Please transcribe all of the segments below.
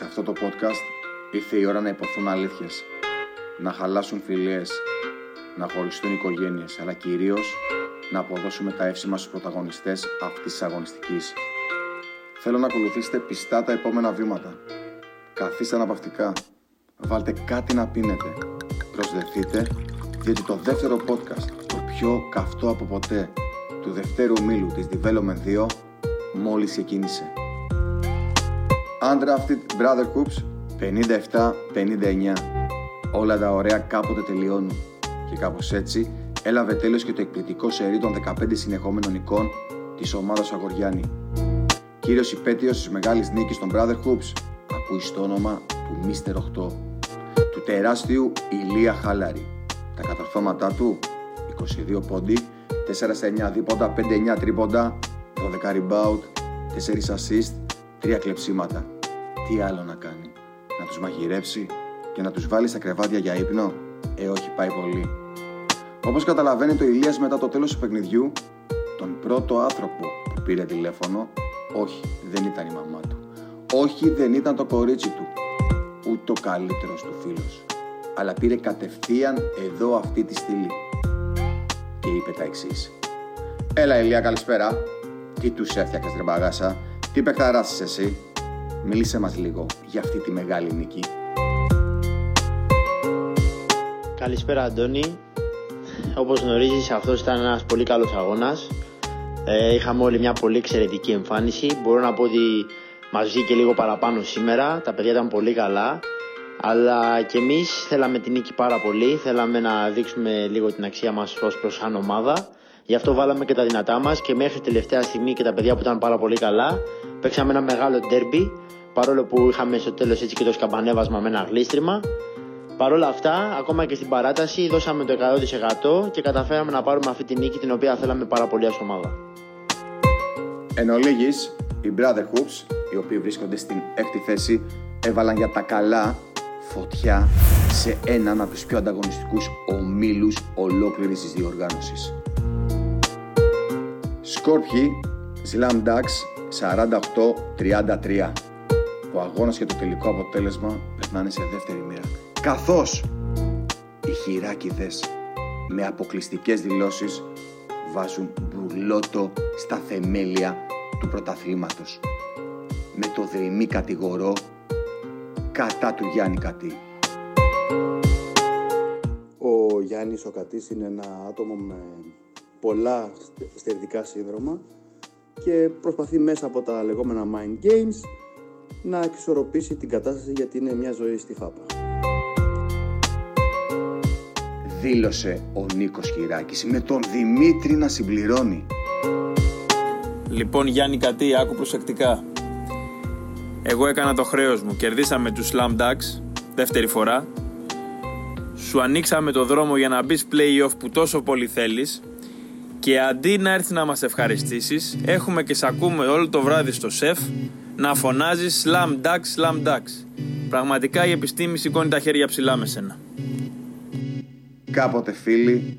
Σε αυτό το podcast ήρθε η ώρα να υποθούν αλήθειες, να χαλάσουν φιλίες, να χωριστούν οικογένειες, αλλά κυρίως να αποδώσουμε τα εύσημα στους πρωταγωνιστές αυτής της αγωνιστικής. Θέλω να ακολουθήσετε πιστά τα επόμενα βήματα. Καθίστε αναπαυτικά. Βάλτε κάτι να πίνετε. Προσδεθείτε, διότι το δεύτερο podcast, το πιο καυτό από ποτέ, του δευτέρου μήλου της Development 2, μόλις ξεκίνησε. Undrafted Brother Hoops 57-59. Όλα τα ωραία κάποτε τελειώνουν. Και κάπως έτσι έλαβε τέλος και το εκπληκτικό σερί των 15 συνεχόμενων εικόν της ομάδας Αγοριάννη. Κύριος υπέτειος της μεγάλης νίκης των Brother Hoops ακούει στο όνομα του Mr. 8, του τεράστιου Ηλία Χάλαρη. Τα καταρθώματά του 22 πόντι, 4 σε 9 δίποντα, 5-9 τρίποντα, 12 rebound, 4 assist, 3 κλεψίματα. Τι άλλο να κάνει, να τους μαγειρεύσει και να τους βάλει στα κρεβάτια για ύπνο; Ε, όχι, πάει πολύ. Όπως καταλαβαίνει ο Ηλίας μετά το τέλος του παιχνιδιού, τον πρώτο άνθρωπο που πήρε τηλέφωνο, όχι, δεν ήταν η μαμά του. Όχι, δεν ήταν το κορίτσι του. Ούτε ο καλύτερος του φίλος. Αλλά πήρε κατευθείαν εδώ αυτή τη στήλη. Και είπε τα εξής. Έλα Ηλία, καλησπέρα. Τι τους έφτιαξες ρε μπαγάσα; Τι παιχταράς εσύ. Μίλησε μας λίγο για αυτή τη μεγάλη νίκη. Καλησπέρα Αντώνη. Όπως γνωρίζεις αυτός ήταν ένας πολύ καλός αγώνας. Ε, είχαμε όλοι μια πολύ εξαιρετική εμφάνιση. Μπορώ να πω ότι μας βγήκε λίγο παραπάνω σήμερα. Τα παιδιά ήταν πολύ καλά. Αλλά και εμείς θέλαμε την νίκη πάρα πολύ. Θέλαμε να δείξουμε λίγο την αξία μας ως προς σαν ομάδα. Γι' αυτό βάλαμε και τα δυνατά μας και μέχρι τελευταία στιγμή και τα παιδιά που ήταν πάρα πολύ καλά παίξαμε ένα μεγάλο ντέρμπι παρόλο που είχαμε στο τέλος έτσι και το σκαμπανέβασμα με ένα γλίστριμα. Παρ' όλα αυτά, ακόμα και στην παράταση, δώσαμε το 100% και καταφέραμε να πάρουμε αυτή τη νίκη την οποία θέλαμε πάρα πολύ ως ομάδα. Εν ολίγης, οι Brother Hoops, οι οποίοι βρίσκονται στην έκτη θέση, έβαλαν για τα καλά φωτιά σε έναν από τους πιο ανταγωνιστικούς ομίλους ολόκληρης της διοργάνωσης. Σκόρπιοι, Slam Ducks 48-33. Ο αγώνας και το τελικό αποτέλεσμα περνάνε σε δεύτερη μοίρα. Καθώς οι χειράκιδες με αποκλειστικές δηλώσεις βάζουν μπουρλότο στα θεμέλια του πρωταθλήματος. Με το δρυμή κατηγορό κατά του Γιάννη Κατή. Ο Γιάννης ο Κατής είναι ένα άτομο με πολλά στερετικά σύνδρομα και προσπαθεί μέσα από τα λεγόμενα mind games να εξισορροπήσει την κατάσταση γιατί είναι μια ζωή στη φάπα. Δήλωσε ο Νίκος Χειράκης με τον Δημήτρη να συμπληρώνει. Λοιπόν Γιάννη Κατή, άκου προσεκτικά. Εγώ έκανα το χρέος μου, κερδίσαμε τους Slam Ducks, δεύτερη φορά. Σου ανοίξαμε το δρόμο για να μπεις play-off που τόσο πολύ θέλεις και αντί να έρθει να μας ευχαριστήσεις, έχουμε και σ' ακούμε όλο το βράδυ στο σεφ να φωνάζεις slam dunk, slam dunk. Πραγματικά η επιστήμη σηκώνει τα χέρια ψηλά με σένα. Κάποτε φίλοι,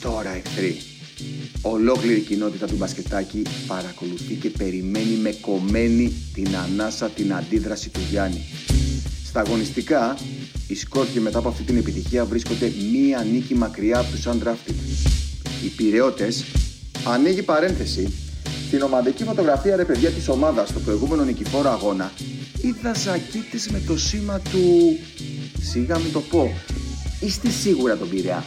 τώρα εχθροί. Ολόκληρη η κοινότητα του μπασκετάκι παρακολουθεί και περιμένει με κομμένη την ανάσα την αντίδραση του Γιάννη. Στα αγωνιστικά, οι Σκόρπιοι μετά από αυτή την επιτυχία βρίσκονται μία νίκη μακριά από τους undrafted. Οι Πειραιώτες, ανοίγει παρένθεση, στην ομαδική φωτογραφία ρε παιδιά της ομάδας στο προηγούμενο νικηφόρο αγώνα είδα ζακίτες με το σήμα του... Σίγα μην το πω. Είστε σίγουρα τον Πειραιά.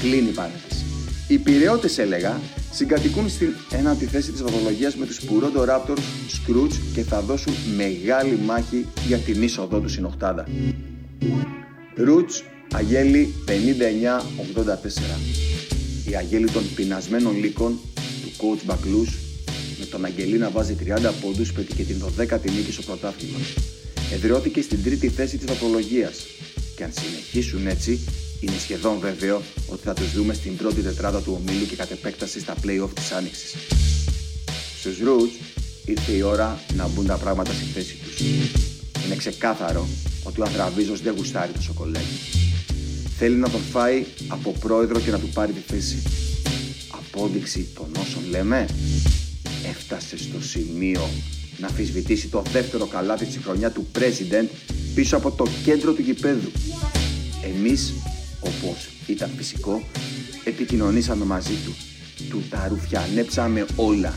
Κλείνει η παρένθεση. Οι Πειραιώτες έλεγα συγκατοικούν στην ένατη θέση της βαθολογίας με τους Πουρόντο Raptors, Scrooge και θα δώσουν μεγάλη μάχη για την είσοδό τους στην οχτάδα. Ρούτς, Αγέλη 59-84. Η Αγέλη των πεινασμένων λύκων του coach Μπακλούς με τον Αγγελή να βάζει 30 πόντους πέτυχε την 12η νίκη στο πρωτάθλημα. Εδραιώθηκε στην τρίτη θέση της βαθολογίας και αν συνεχίσουν έτσι είναι σχεδόν βέβαιο ότι θα τους δούμε στην πρώτη τετράδα του ομίλου και κατ' επέκταση στα play-off της Άνοιξης. Στους Roots ήρθε η ώρα να μπουν τα πράγματα στη θέση τους. Είναι ξεκάθαρο ότι ο Ανδραβίζος δεν γουστάρει το σοκολέτι. Θέλει να τον φάει από πρόεδρο και να του πάρει τη θέση. Απόδειξη των όσων λέμε έφτασε στο σημείο να αφισβητήσει το δεύτερο καλάθι στη χρονιάς του President πίσω από το κέντρο του γηπέδου. Εμείς, όπως ήταν φυσικό, επικοινωνήσαμε μαζί του. Του τα ρουφιανέψαμε όλα.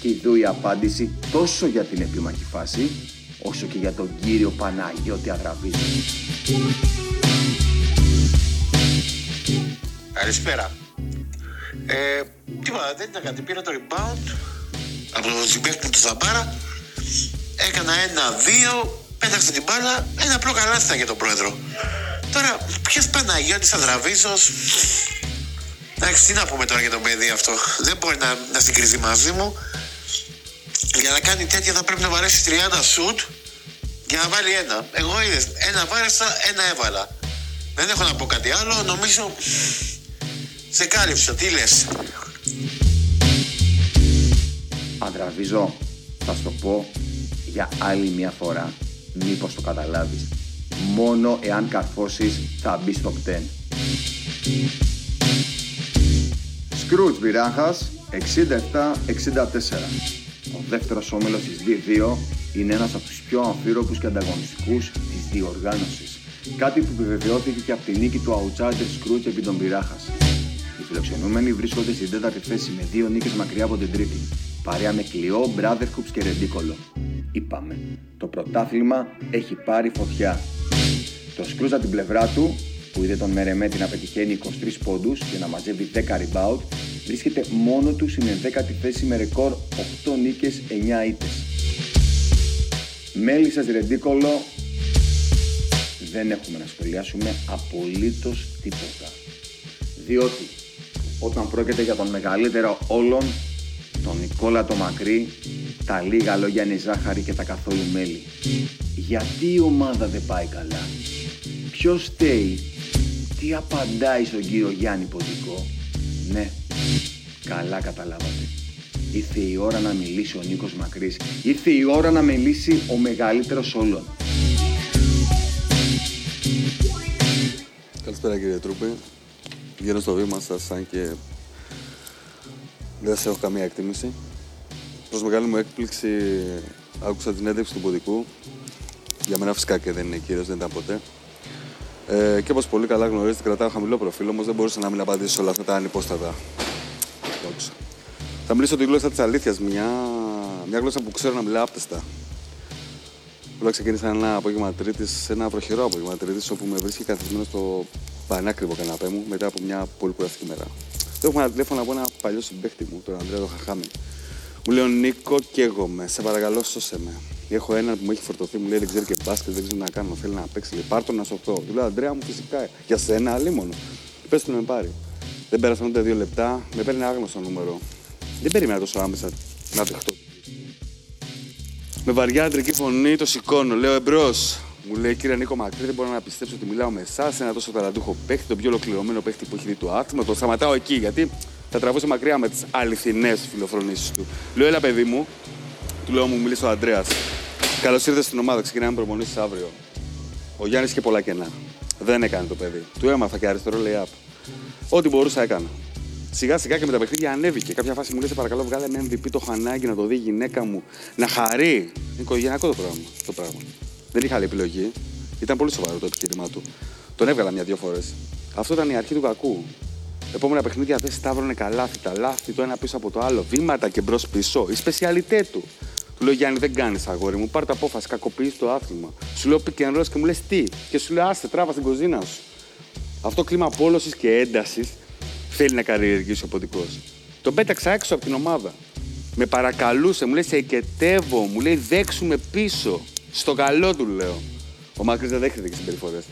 Και ειδού η απάντηση τόσο για την επίμαχη φάση, όσο και για τον κύριο Παναγιώτη Αδραβίζο. Καλησπέρα. Ε, τίποτα, δεν ήταν κάτι. Πήρα το rebound από το συμπέκτη του Ζαμπάρα. Έκανα ένα-δύο, πέταξε την μπάλα. Ένα απλό καλάθι ήταν για τον πρόεδρο. Τώρα, ποιος Παναγιώτης Αδραβίζο. Εντάξει, τι να πούμε τώρα για τον παιδί αυτό. Δεν μπορεί να, να συγκριθεί μαζί μου. Για να κάνει τέτοια θα πρέπει να βαρέσει 30 σουτ για να βάλει ένα. Εγώ είδες, ένα βάρεσα, ένα έβαλα. Δεν έχω να πω κάτι άλλο. Νομίζω σε κάλυψα. Τι λες. Αντραβίζο, θα σου το πω για άλλη μια φορά. Μήπως το καταλάβεις. Μόνο εάν καρφώσεις θα μπεις στο 10. Σκρούτς Βιράχας 67-64. Ο δεύτερος όμιλος της D2 είναι ένας από τους πιο αμφίροπους και ανταγωνιστικούς της διοργάνωσης. Κάτι που επιβεβαιώθηκε και από τη νίκη του Outsider Scrooge επί τον Πειράχας. Οι φιλοξενούμενοι βρίσκονται στην τέταρτη θέση με δύο νίκες μακριά από την τρίτη. Παρέα με κλειό, Brotherhoops και Ρεντίκολο. Είπαμε, το πρωτάθλημα έχει πάρει φωτιά. Το Scrooge από την πλευρά του, που είδε τον Μερεμέτη να πετυχαίνει 23 πόντους και να μαζεύει 10 rebound, βρίσκεται μόνο του στην 11η θέση με ρεκόρ 8 νίκες 9 ήττες. Μέλισσας Ρεντίκολο δεν έχουμε να σχολιάσουμε απολύτως τίποτα. Διότι όταν πρόκειται για τον μεγαλύτερο όλων, τον Νικόλα το Μακρύ, τα λίγα λόγια είναι ζάχαρη και τα καθόλου μέλι. Γιατί η ομάδα δεν πάει καλά; Ποιος στέει. Τι απαντάει στον κύριο Γιάννη Ποντικό; Ναι, καλά καταλάβατε. Ήρθε η ώρα να μιλήσει ο Νίκος Μακρύς. Ήρθε η ώρα να μιλήσει ο μεγαλύτερος όλων. Καλησπέρα κύριε Τρούπη. Βγαίνω στο βήμα σας, αν και δεν σας έχω καμία εκτίμηση. Προς μεγάλη μου έκπληξη άκουσα την έντευξη του Ποδικού. Για μένα φυσικά και δεν είναι κύριος, δεν ήταν ποτέ. Ε, και όπως πολύ καλά γνωρίζετε, κρατάω χαμηλό προφίλ, όμως δεν μπορούσα να μην απαντήσω σε όλα αυτά τα ανυπόστατα. Το Θα μιλήσω τη γλώσσα της αλήθειας, μια, μια γλώσσα που ξέρω να μιλάω άπτεστα. Όλα ξεκίνησα ένα απόγευμα Τρίτης, ένα βροχερό απόγευμα Τρίτης, όπου με βρίσκει καθισμένο στο πανάκριβο καναπέ μου μετά από μια πολύ κουραστική μέρα. Το έχω ένα τηλέφωνο από ένα παλιό συμπέχτη μου, τον Ανδρέα Χαχάμι. Μου λέει: Νίκο, καίγομαι. Σε παρακαλώ, σώσε με. Έχω έναν που μου έχει φορτωθεί, μου λέει: Δεν ξέρει και μπάσκετ, δεν ξέρω να κάνω. Θέλει να παίξει. Λέει: Πάρτο να σωθώ. Του λέω: Αντρέα μου, φυσικά. Για σένα, μόνο. Πες του να με πάρει. Δεν πέρασαν ούτε δύο λεπτά, με παίρνει άγνωστο νούμερο. Δεν περίμενα τόσο άμεσα να δεχτώ. Με βαριά αντρική φωνή το σηκώνω. Λέω εμπρός. Μου λέει κύριε Νίκο Μακρύ, δεν μπορώ να πιστέψω ότι μιλάω με εσάς, ένα τόσο ταλαντούχο παίχτη, τον πιο ολοκληρωμένο παίχτη που έχει δει το άθλημα. Το σταματάω εκεί γιατί θα τραβούσε μακριά με τις αληθινές φιλοφρονήσεις του. Λέω, έλα παιδί μου, του λέω μου μιλήσει ο Αντρέα. Καλώς ήρθες στην ομάδα, ξεκινάμε προμονήσει αύριο. Ο Γιάννης είχε πολλά κενά. Δεν έκανε το παιδί. Του έμαθα και αριστερό lay up. Ό,τι μπορούσα έκανα. Σιγά σιγά και με τα παιχνίδια ανέβηκε. Κάποια φάση μου λέει: Σε παρακαλώ, βγάλε με MVP το χανάκι να το δει η γυναίκα μου. Να χαρεί. Είναι οικογενειακό το πράγμα. Το πράγμα. Δεν είχα άλλη επιλογή. Ήταν πολύ σοβαρό το επιχείρημά του. Τον έβγαλα μια-δυο φορές. Αυτό ήταν η αρχή του κακού. Επόμενα παιχνίδια δεν σταύρωνε καλάθι. Τα λάθη το ένα πίσω από το άλλο. Βήματα και μπρος πίσω. Η σπεσιαλιτέ του. Του λέω Γιάννη, δεν κάνεις αγόρι μου. Πάρ' τα απόφαση. Κακοποιείς το άθλημα. Σου λέω pick and και μου λες τι. Και σου λέω άστε, τράβα στην κουζίνα σου. Αυτό κλίμα απόλωση και έντασης θέλει να καλλιεργήσει ο ποντικός. Τον πέταξα έξω από την ομάδα. Με παρακαλούσε, μου λέει σε εκετεύω, μου λέει δέξουμε πίσω. Στο καλό του λέω. Ο Μάκρυ δεν δέχεται και συμπεριφορές.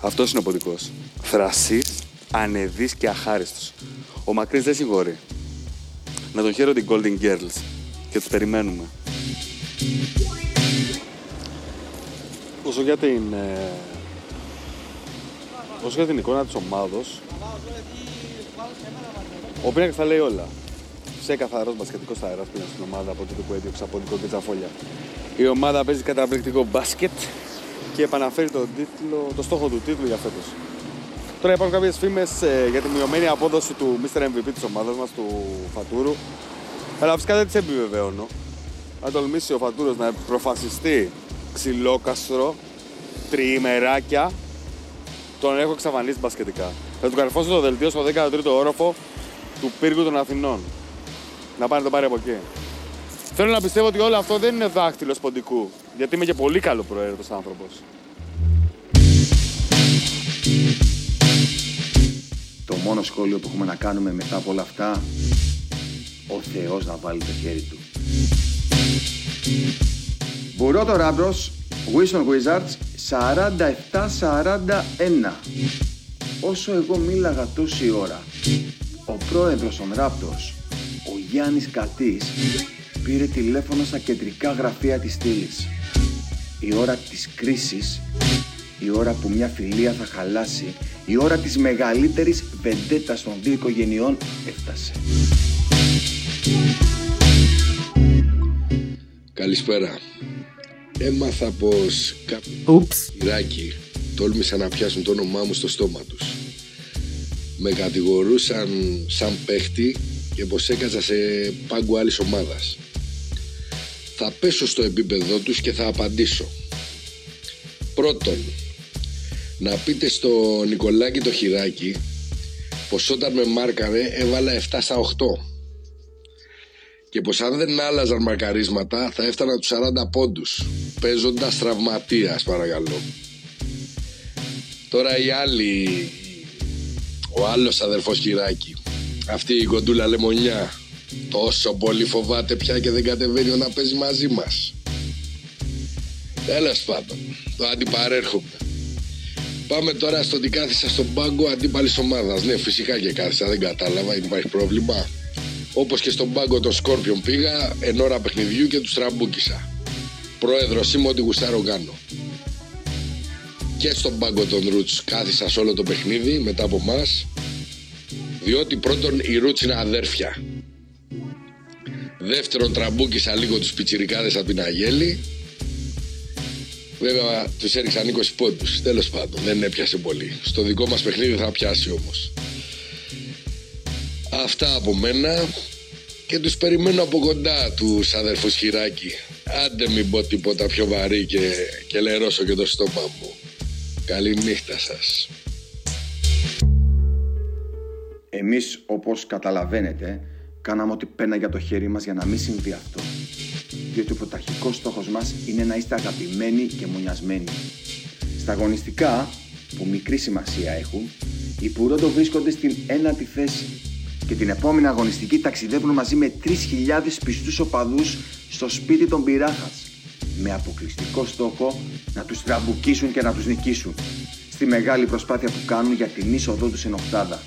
Αυτός είναι ο ποντικός. Θρασής, ανεδής και αχάριστος. Ο Μακρύ δεν συγχωρεί. Να τον χαίρω την Golden Girls και τους περιμένουμε. Όσο για την, ε, όσο για την εικόνα της ομάδος, ο Πίνακας θα λέει όλα σε καθαρό μπασκετικός αέρας πλέον στην ομάδα από τότε που έδιωξε πόντικο και τζαφόλια. Η ομάδα παίζει καταπληκτικό μπάσκετ και επαναφέρει τον τίτλο, το στόχο του τίτλου για φέτος. Τώρα υπάρχουν κάποιες φήμες ε, για τη μειωμένη απόδοση του Mr. MVP της ομάδας μας, του Φατούρου. Αλλά φυσικά δεν τις επιβεβαιώνω. Αν τολμήσει ο Φατούρος να προφασιστεί ξυλόκαστρο, τριημεράκια, τον έχω εξαφανίσει μπασκετικά. Θα του καρφώσω το δελτίο στο 13ο όροφο του πύργου των Αθηνών. Να πάρει το πάρει από εκεί. Θέλω να πιστεύω ότι όλο αυτό δεν είναι δάχτυλος ποντικού. Γιατί είμαι και πολύ καλό προαίρετο άνθρωπος. Το μόνο σχόλιο που έχουμε να κάνουμε μετά από όλα αυτά, ο Θεός να βάλει το χέρι του. Μπουρό το Ράμπρος, Wilson Wizards, 47-41. Όσο εγώ μίλαγα τόση ώρα, ο πρόεδρος των Raptors, ο Γιάννης Κατής, πήρε τηλέφωνο στα κεντρικά γραφεία της στήλης. Η ώρα της κρίσης, η ώρα που μια φιλία θα χαλάσει, η ώρα της μεγαλύτερης βεντέτας των δύο οικογενειών έφτασε. Καλησπέρα. Έμαθα πως κάποιοι Ιράκοι τόλμησαν να πιάσουν το όνομά μου στο στόμα τους. Με κατηγορούσαν σαν παίχτη και πως έκατσα σε πάγκο άλλης ομάδας. Θα πέσω στο επίπεδό τους και θα απαντήσω. Πρώτον, να πείτε στο Νικολάκη το χειράκι πως όταν με μάρκαρε έβαλα 7 στα 8 και πως αν δεν άλλαζαν μαρκαρίσματα θα έφτανα τους 40 πόντους παίζοντας τραυματίας παρακαλώ τώρα η άλλη ο άλλος αδερφός Κυράκη αυτή η κοντούλα λεμονιά τόσο πολύ φοβάται πια και δεν κατεβαίνει να παίζει μαζί μας τέλος πάντων το αντιπαρέρχομαι Πάμε τώρα στο ότι κάθισα στον πάγκο αντίπαλης ομάδας. Ναι, φυσικά και κάθισα, δεν κατάλαβα, υπάρχει πρόβλημα. Όπως και στον πάγκο των Scorpion πήγα εν ώρα παιχνιδιού και τους τραμπούκισα. Πρόεδρος είμαι ότι γουστάρω κάνω. Και στον πάγκο των Roots κάθισα σε όλο το παιχνίδι μετά από εμά. Διότι πρώτον οι Roots είναι αδέρφια. Δεύτερον τραμπούκισα λίγο τους πιτσιρικάδες από την Αγέλη Βέβαια τους έριξαν 20 πόντους. Τέλος πάντων, δεν έπιασε πολύ. Στο δικό μας παιχνίδι θα πιάσει όμως. Αυτά από μένα και τους περιμένω από κοντά τους αδερφούς Χιράκη. Άντε μην πω τίποτα πιο βαρύ και, και λερώσω και το στόμα μου. Καλή νύχτα σας. Εμείς όπως καταλαβαίνετε κάναμε ό,τι πένα για το χέρι μας για να μην συμβεί αυτό διότι ο πρωταρχικός στόχος μας είναι να είστε αγαπημένοι και μονιασμένοι. Στα αγωνιστικά, που μικρή σημασία έχουν, οι Πουρόντο βρίσκονται στην ένατη θέση και την επόμενη αγωνιστική ταξιδεύουν μαζί με 3.000 πιστούς οπαδούς στο σπίτι των Πυράχας με αποκλειστικό στόχο να τους τραμπουκίσουν και να τους νικήσουν στη μεγάλη προσπάθεια που κάνουν για την είσοδό τους στην Οχτάδα.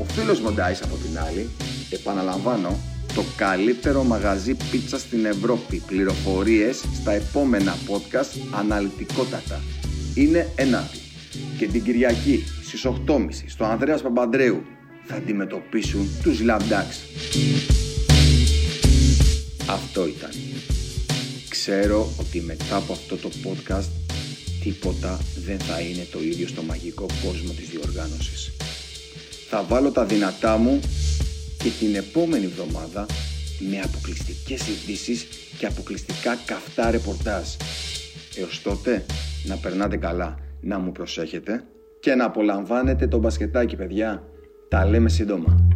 Ο φίλος Μοντάης από την άλλη, επαναλαμβάνω, το καλύτερο μαγαζί πίτσα στην Ευρώπη. Πληροφορίες στα επόμενα podcast αναλυτικότατα. Είναι ενάτη. Και την Κυριακή στις 8.30 στο Ανδρέας Παπαντρέου θα αντιμετωπίσουν τους Λαμπντάξ. Αυτό ήταν. Ξέρω ότι μετά από αυτό το podcast τίποτα δεν θα είναι το ίδιο στο μαγικό κόσμο της διοργάνωσης. Θα βάλω τα δυνατά μου και την επόμενη εβδομάδα με αποκλειστικές ειδήσεις και αποκλειστικά καυτά ρεπορτάζ. Έως τότε να περνάτε καλά, να μου προσέχετε και να απολαμβάνετε το μπασκετάκι παιδιά. Τα λέμε σύντομα.